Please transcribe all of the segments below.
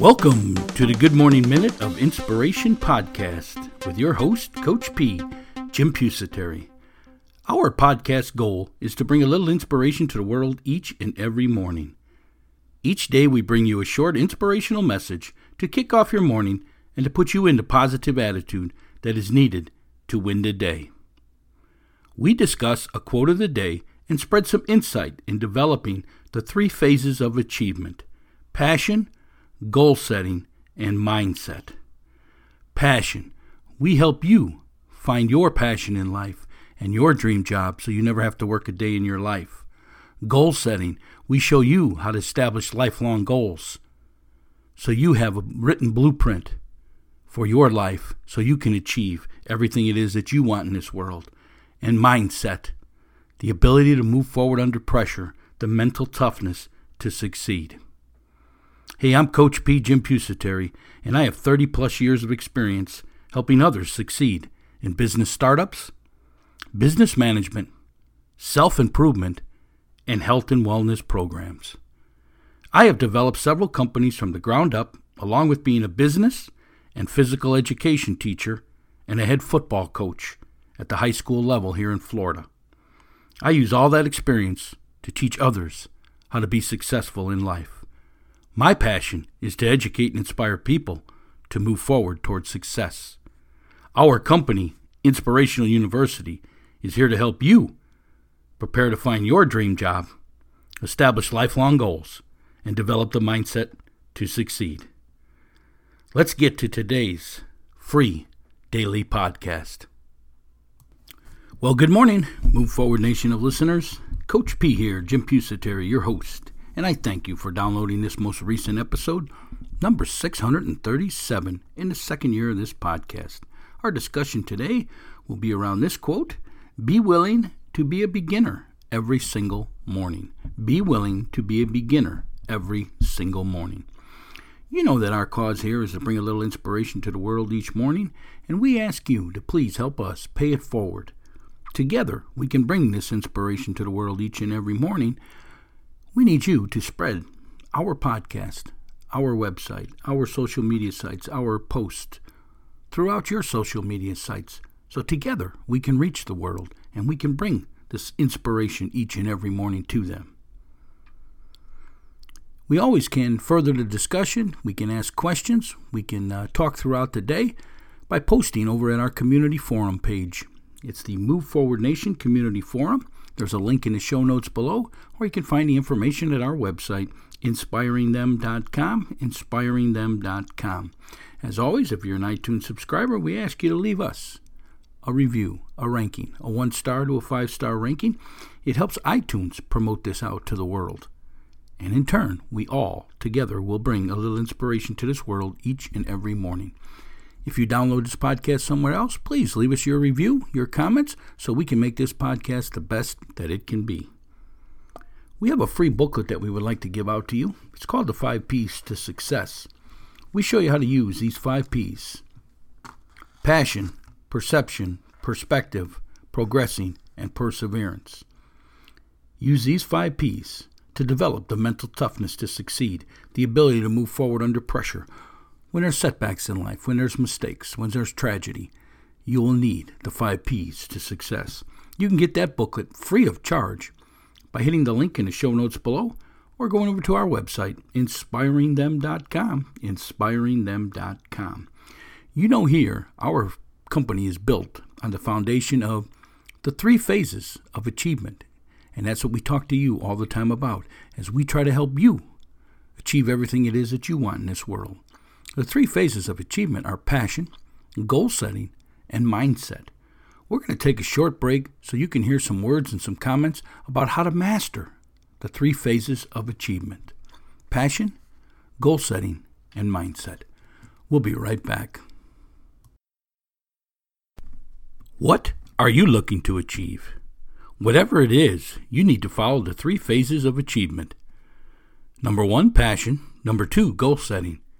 Welcome to the Good Morning Minute of Inspiration podcast with your host, Coach P, Jim Pusateri. Our podcast goal is to bring a little inspiration to the world each and every morning. Each day, we bring you a short inspirational message to kick off your morning and to put you in the positive attitude that is needed to win the day. We discuss a quote of the day and spread some insight in developing the three phases of achievement passion, goal setting, and mindset. Passion. We help you find your passion in life and your dream job so you never have to work a day in your life. Goal setting. We show you how to establish lifelong goals so you have a written blueprint for your life so you can achieve everything it is that you want in this world. And mindset. The ability to move forward under pressure, the mental toughness to succeed. Hey, I'm Coach P. Jim Pusateri, and I have 30 plus years of experience helping others succeed in business startups, business management, self improvement, and health and wellness programs. I have developed several companies from the ground up, along with being a business and physical education teacher and a head football coach at the high school level here in Florida. I use all that experience to teach others how to be successful in life. My passion is to educate and inspire people to move forward towards success. Our company, Inspirational University, is here to help you prepare to find your dream job, establish lifelong goals, and develop the mindset to succeed. Let's get to today's free daily podcast. Well, good morning, Move Forward Nation of listeners. Coach P here, Jim Pusateri, your host and I thank you for downloading this most recent episode, number 637, in the second year of this podcast. Our discussion today will be around this quote Be willing to be a beginner every single morning. Be willing to be a beginner every single morning. You know that our cause here is to bring a little inspiration to the world each morning, and we ask you to please help us pay it forward. Together, we can bring this inspiration to the world each and every morning we need you to spread our podcast, our website, our social media sites, our posts throughout your social media sites. So together we can reach the world and we can bring this inspiration each and every morning to them. We always can further the discussion. We can ask questions. We can uh, talk throughout the day by posting over at our community forum page. It's the Move Forward Nation Community Forum. There's a link in the show notes below, or you can find the information at our website, inspiringthem.com, inspiringthem.com. As always, if you're an iTunes subscriber, we ask you to leave us a review, a ranking, a one star to a five star ranking. It helps iTunes promote this out to the world. And in turn, we all together will bring a little inspiration to this world each and every morning. If you download this podcast somewhere else, please leave us your review, your comments, so we can make this podcast the best that it can be. We have a free booklet that we would like to give out to you. It's called The Five P's to Success. We show you how to use these five P's passion, perception, perspective, progressing, and perseverance. Use these five P's to develop the mental toughness to succeed, the ability to move forward under pressure, when there's setbacks in life, when there's mistakes, when there's tragedy, you will need the five P's to success. You can get that booklet free of charge by hitting the link in the show notes below or going over to our website, inspiringthem.com. Inspiringthem.com. You know, here, our company is built on the foundation of the three phases of achievement. And that's what we talk to you all the time about as we try to help you achieve everything it is that you want in this world. The three phases of achievement are passion, goal setting, and mindset. We're going to take a short break so you can hear some words and some comments about how to master the three phases of achievement passion, goal setting, and mindset. We'll be right back. What are you looking to achieve? Whatever it is, you need to follow the three phases of achievement. Number one, passion. Number two, goal setting.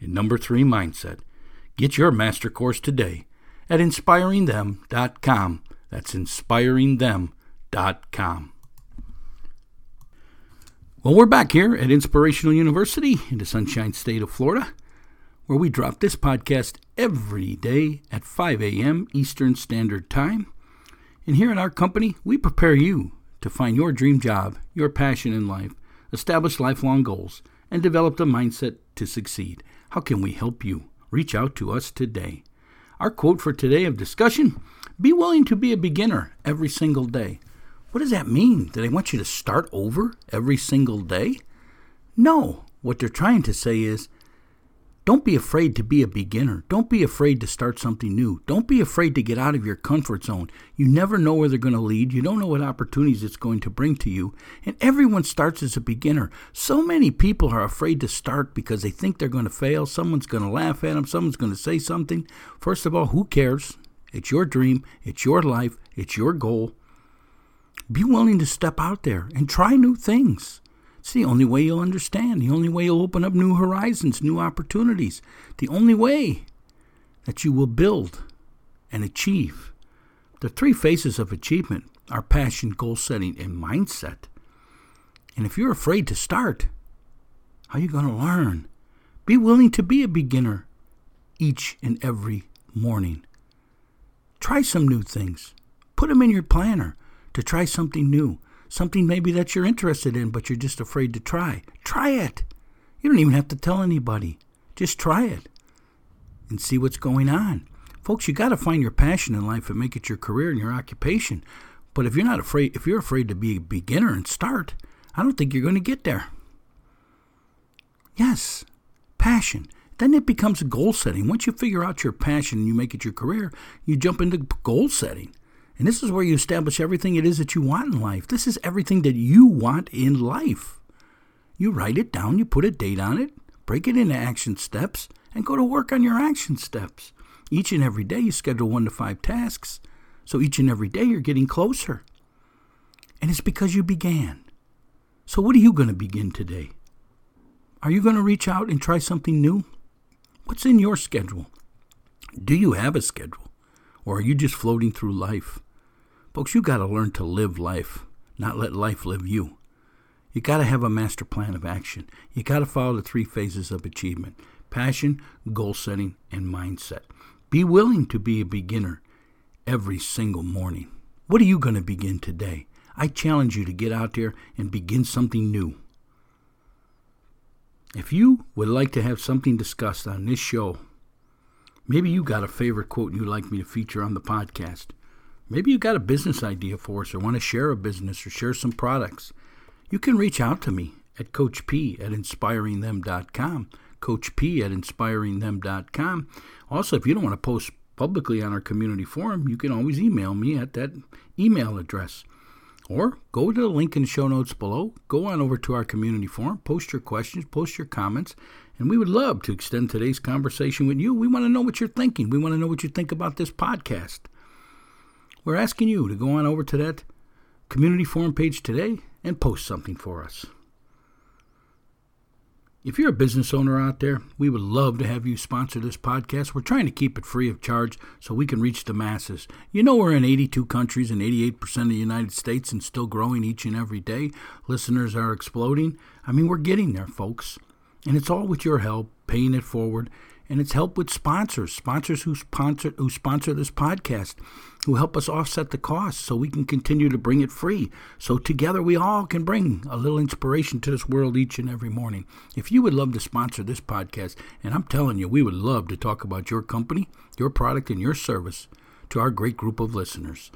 And number three, mindset. Get your master course today at inspiringthem.com. That's inspiringthem.com. Well, we're back here at Inspirational University in the Sunshine State of Florida, where we drop this podcast every day at 5 a.m. Eastern Standard Time. And here at our company, we prepare you to find your dream job, your passion in life establish lifelong goals, and develop the mindset to succeed. How can we help you? Reach out to us today. Our quote for today of discussion be willing to be a beginner every single day. What does that mean? Do they want you to start over every single day? No. What they're trying to say is don't be afraid to be a beginner. Don't be afraid to start something new. Don't be afraid to get out of your comfort zone. You never know where they're going to lead. You don't know what opportunities it's going to bring to you. And everyone starts as a beginner. So many people are afraid to start because they think they're going to fail. Someone's going to laugh at them. Someone's going to say something. First of all, who cares? It's your dream. It's your life. It's your goal. Be willing to step out there and try new things. It's the only way you'll understand, the only way you'll open up new horizons, new opportunities, the only way that you will build and achieve. The three phases of achievement are passion, goal setting, and mindset. And if you're afraid to start, how are you going to learn? Be willing to be a beginner each and every morning. Try some new things. Put them in your planner to try something new something maybe that you're interested in, but you're just afraid to try. Try it. You don't even have to tell anybody. Just try it and see what's going on. Folks, you got to find your passion in life and make it your career and your occupation. But if you're not afraid, if you're afraid to be a beginner and start, I don't think you're going to get there. Yes, passion. Then it becomes goal setting. Once you figure out your passion and you make it your career, you jump into goal setting. And this is where you establish everything it is that you want in life. This is everything that you want in life. You write it down, you put a date on it, break it into action steps, and go to work on your action steps. Each and every day, you schedule one to five tasks. So each and every day, you're getting closer. And it's because you began. So, what are you going to begin today? Are you going to reach out and try something new? What's in your schedule? Do you have a schedule? Or are you just floating through life? Folks, you got to learn to live life, not let life live you. You got to have a master plan of action. You got to follow the three phases of achievement passion, goal setting, and mindset. Be willing to be a beginner every single morning. What are you going to begin today? I challenge you to get out there and begin something new. If you would like to have something discussed on this show, maybe you got a favorite quote you'd like me to feature on the podcast. Maybe you got a business idea for us or want to share a business or share some products. You can reach out to me at Coach P at inspiringthem.com. Coach P at inspiringthem.com. Also, if you don't want to post publicly on our community forum, you can always email me at that email address. Or go to the link in the show notes below, go on over to our community forum, post your questions, post your comments, and we would love to extend today's conversation with you. We want to know what you're thinking. We want to know what you think about this podcast. We're asking you to go on over to that community forum page today and post something for us. If you're a business owner out there, we would love to have you sponsor this podcast. We're trying to keep it free of charge so we can reach the masses. You know, we're in 82 countries and 88% of the United States and still growing each and every day. Listeners are exploding. I mean, we're getting there, folks. And it's all with your help, paying it forward and it's help with sponsors, sponsors who sponsor who sponsor this podcast, who help us offset the costs so we can continue to bring it free. So together we all can bring a little inspiration to this world each and every morning. If you would love to sponsor this podcast, and I'm telling you, we would love to talk about your company, your product, and your service to our great group of listeners.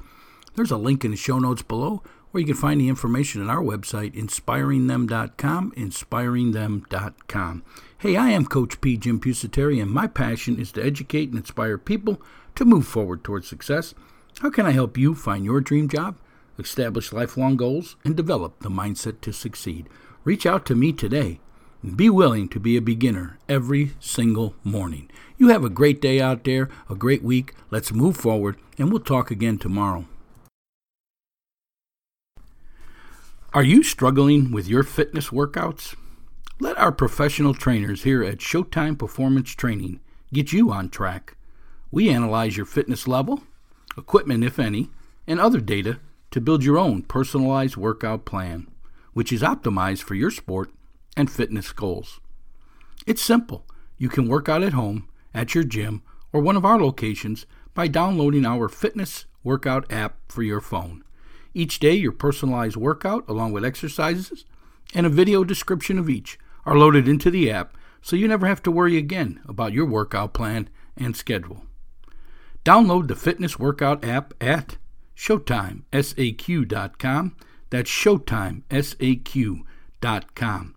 There's a link in the show notes below where you can find the information on our website, inspiringthem.com, inspiringthem.com. Hey, I am Coach P. Jim Pusateri, and my passion is to educate and inspire people to move forward towards success. How can I help you find your dream job, establish lifelong goals, and develop the mindset to succeed? Reach out to me today and be willing to be a beginner every single morning. You have a great day out there, a great week. Let's move forward, and we'll talk again tomorrow. Are you struggling with your fitness workouts? Let our professional trainers here at Showtime Performance Training get you on track. We analyze your fitness level, equipment, if any, and other data to build your own personalized workout plan, which is optimized for your sport and fitness goals. It's simple. You can work out at home, at your gym, or one of our locations by downloading our fitness workout app for your phone. Each day, your personalized workout, along with exercises and a video description of each, are loaded into the app so you never have to worry again about your workout plan and schedule. Download the fitness workout app at ShowtimeSAQ.com. That's ShowtimeSAQ.com.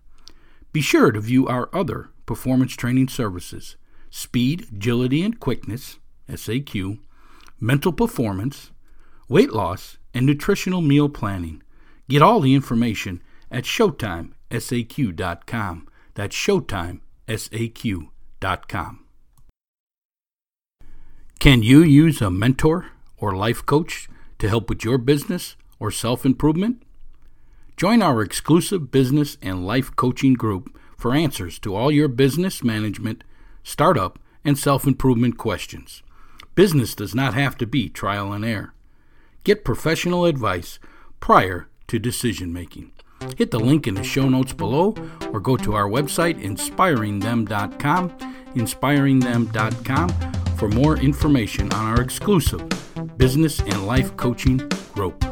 Be sure to view our other performance training services speed, agility, and quickness, SAQ, mental performance, weight loss, and nutritional meal planning. Get all the information at ShowtimeSAQ.com. That's ShowtimeSAQ.com. Can you use a mentor or life coach to help with your business or self improvement? Join our exclusive business and life coaching group for answers to all your business management, startup, and self improvement questions. Business does not have to be trial and error. Get professional advice prior to decision making. Hit the link in the show notes below or go to our website, inspiringthem.com, inspiringthem.com, for more information on our exclusive business and life coaching group.